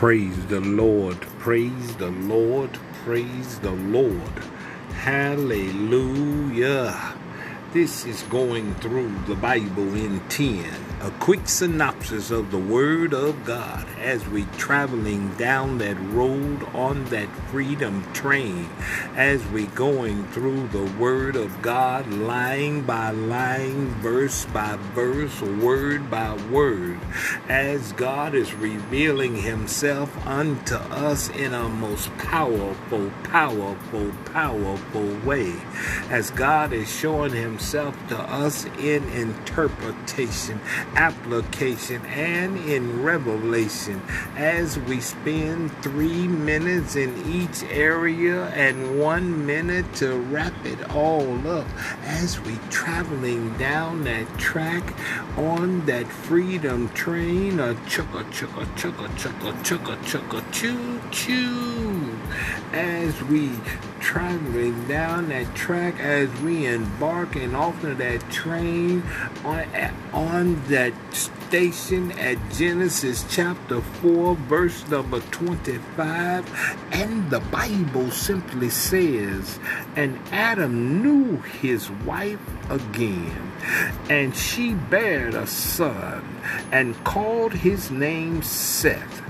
Praise the Lord, praise the Lord, praise the Lord. Hallelujah. This is going through the Bible in 10, a quick synopsis of the Word of God as we traveling down that road on that freedom train, as we going through the Word of God line by line, verse by verse, word by word, as God is revealing Himself unto us in a most powerful, powerful, powerful way, as God is showing Himself to us in interpretation, application, and in revelation as we spend three minutes in each area and one minute to wrap it all up as we traveling down that track on that freedom train a chugga chugga chugga chugga chugga chugga choo choo as we traveling down that track as we embarking off of that train on, on that station at Genesis chapter 4 verse number 25 and the Bible simply says and Adam knew his wife again and she bare a son and called his name Seth.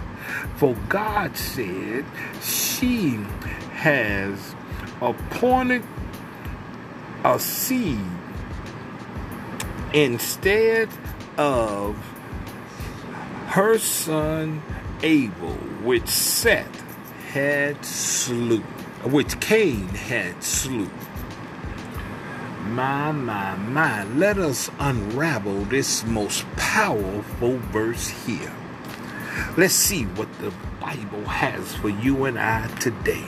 For God said she has appointed a seed instead of her son Abel, which Seth had slew, which Cain had slew. My, my, my, let us unravel this most powerful verse here. Let's see what the Bible has for you and I today.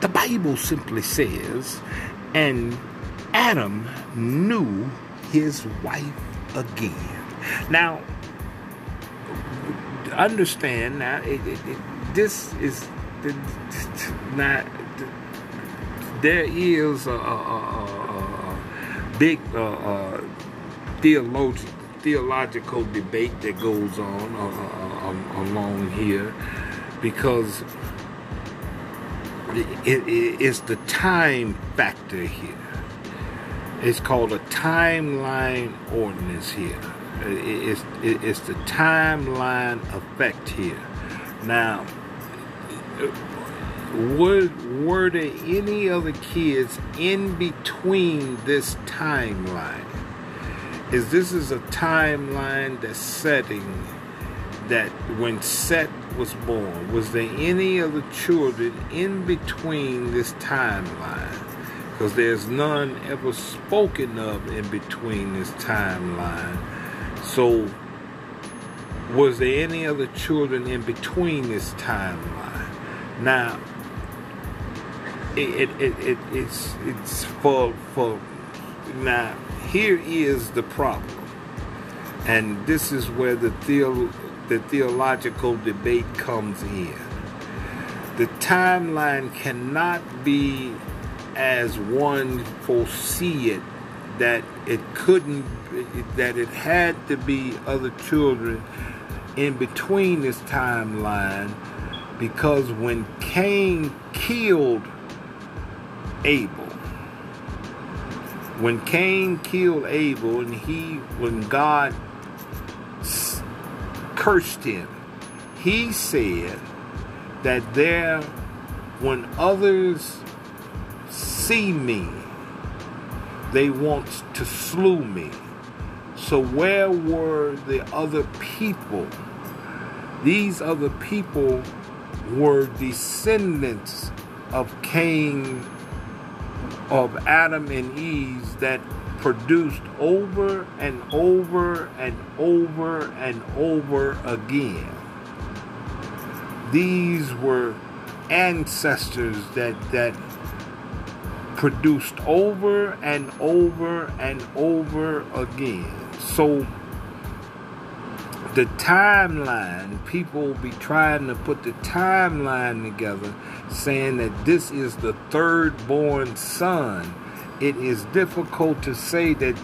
The Bible simply says, and Adam knew his wife again. Now, understand now, it, it, it, this is not, there is a, a, a, a big uh, theologian theological debate that goes on uh, uh, along here because it, it, it's the time factor here. It's called a timeline ordinance here. It's, it's the timeline effect here. Now, were, were there any other kids in between this timeline? Is this is a timeline that's setting that when Seth was born, was there any other children in between this timeline? Because there's none ever spoken of in between this timeline. So, was there any other children in between this timeline? Now, it, it, it, it it's it's for for now. Here is the problem, and this is where the theo- the theological debate comes in. The timeline cannot be as one foresee it that it couldn't that it had to be other children in between this timeline because when Cain killed Abel when Cain killed Abel and he when God cursed him he said that there when others see me they want to slew me so where were the other people these other people were descendants of Cain of Adam and Eve that produced over and over and over and over again. These were ancestors that that produced over and over and over again. So the timeline, people be trying to put the timeline together, saying that this is the third born son. It is difficult to say that,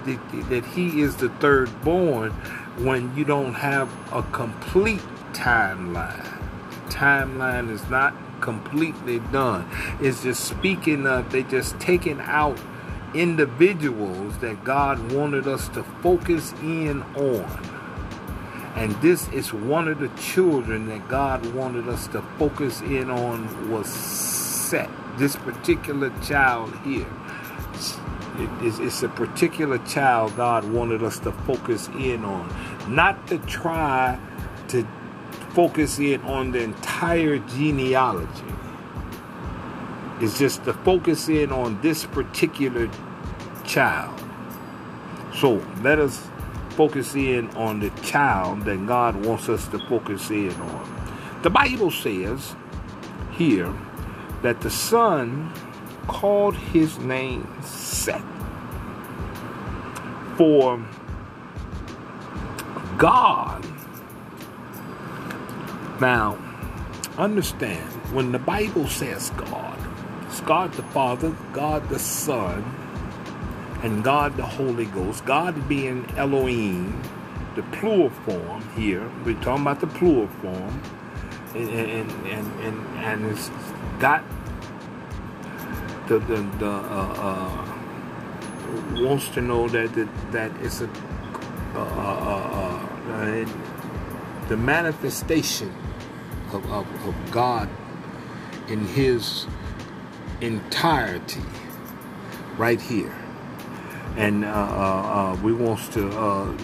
that he is the third born when you don't have a complete timeline. timeline is not completely done. It's just speaking of, they just taking out individuals that God wanted us to focus in on. And this is one of the children that God wanted us to focus in on was Seth. This particular child here. It's, it's a particular child God wanted us to focus in on. Not to try to focus in on the entire genealogy. It's just to focus in on this particular child. So let us focus in on the child that God wants us to focus in on. The Bible says here that the son called his name Seth. For God, now understand when the Bible says God, it's God the Father, God the Son, and God the Holy Ghost, God being Elohim, the plural form here, we're talking about the plural form, and and and and, and it's got the the, the uh, uh, wants to know that that, that it's a uh, uh, uh the manifestation of, of, of God in His entirety right here. And uh, uh, uh, we wants to uh,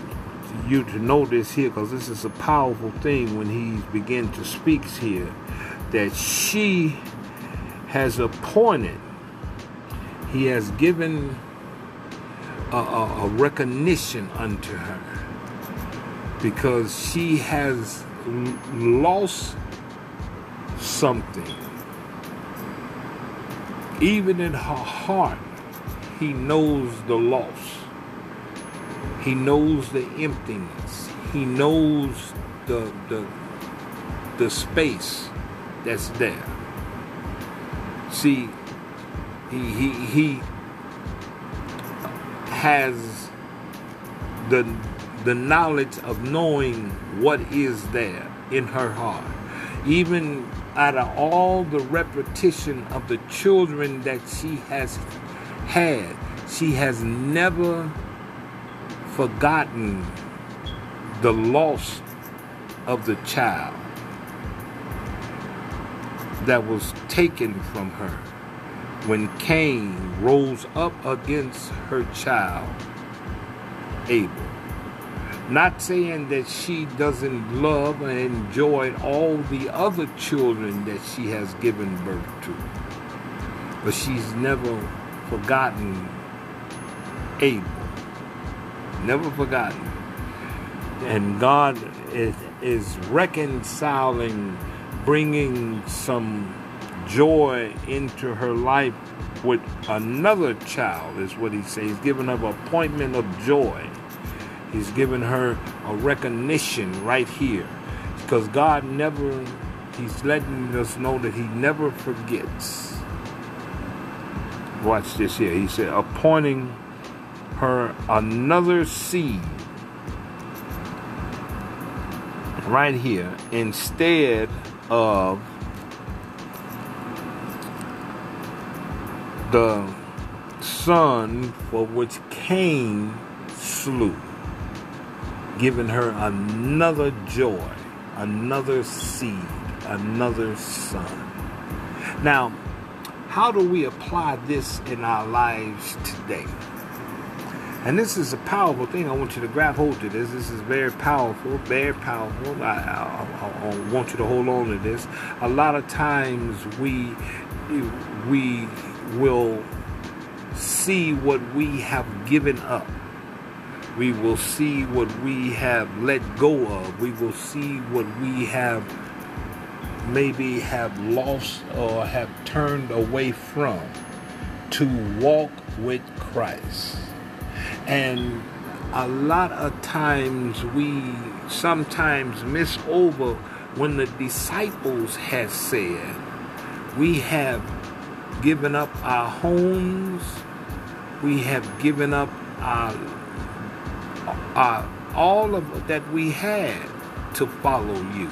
you to know this here because this is a powerful thing when he begin to speak here that she has appointed he has given a, a, a recognition unto her because she has lost something even in her heart he knows the loss. He knows the emptiness. He knows the the the space that's there. See, he he he has the the knowledge of knowing what is there in her heart. Even out of all the repetition of the children that she has had. She has never forgotten the loss of the child that was taken from her when Cain rose up against her child, Abel. Not saying that she doesn't love and enjoy all the other children that she has given birth to, but she's never forgotten Abel. Never forgotten. And God is, is reconciling, bringing some joy into her life with another child, is what he says. Given her appointment of joy. He's given her a recognition right here. Because God never, He's letting us know that He never forgets. Watch this here. He said, appointing her another seed right here instead of the son for which Cain slew, giving her another joy, another seed, another son. Now, how do we apply this in our lives today? And this is a powerful thing. I want you to grab hold to this. This is very powerful, very powerful. I, I, I, want you to hold on to this. A lot of times we we will see what we have given up. We will see what we have let go of. We will see what we have maybe have lost or have turned away from to walk with Christ. And a lot of times we sometimes miss over when the disciples had said, We have given up our homes, we have given up our, our all of that we had to follow you.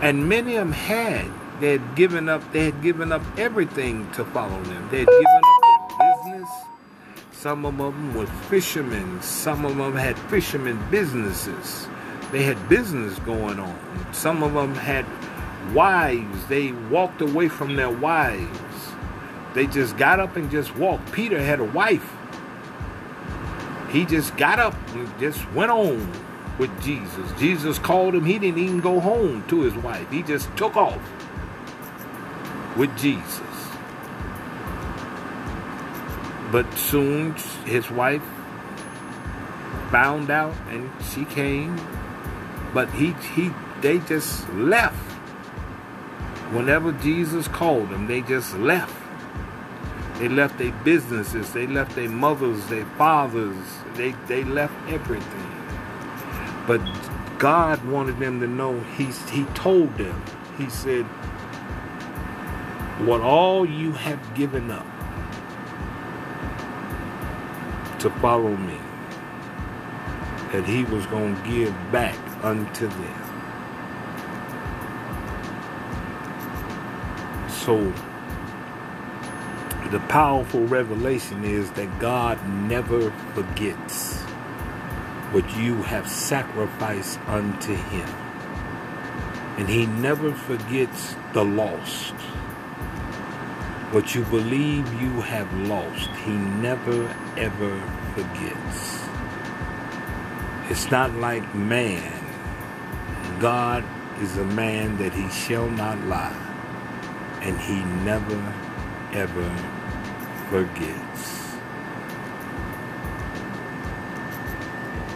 And many of them had. They had given up. They had given up everything to follow them. They had given up their business. Some of them were fishermen. Some of them had fishermen businesses. They had business going on. Some of them had wives. They walked away from their wives. They just got up and just walked. Peter had a wife. He just got up and just went on with Jesus. Jesus called him. He didn't even go home to his wife. He just took off with Jesus. But soon his wife found out and she came. But he he they just left. Whenever Jesus called them, they just left. They left their businesses, they left their mothers, their fathers, they, they left everything. But God wanted them to know, he, he told them, He said, What all you have given up to follow me, that He was going to give back unto them. So, the powerful revelation is that God never forgets what you have sacrificed unto Him. And He never forgets the lost. What you believe you have lost, He never ever forgets. It's not like man. God is a man that He shall not lie. And He never ever forgets.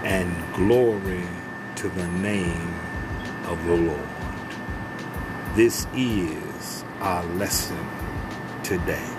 And glory to the name of the Lord. This is our lesson today.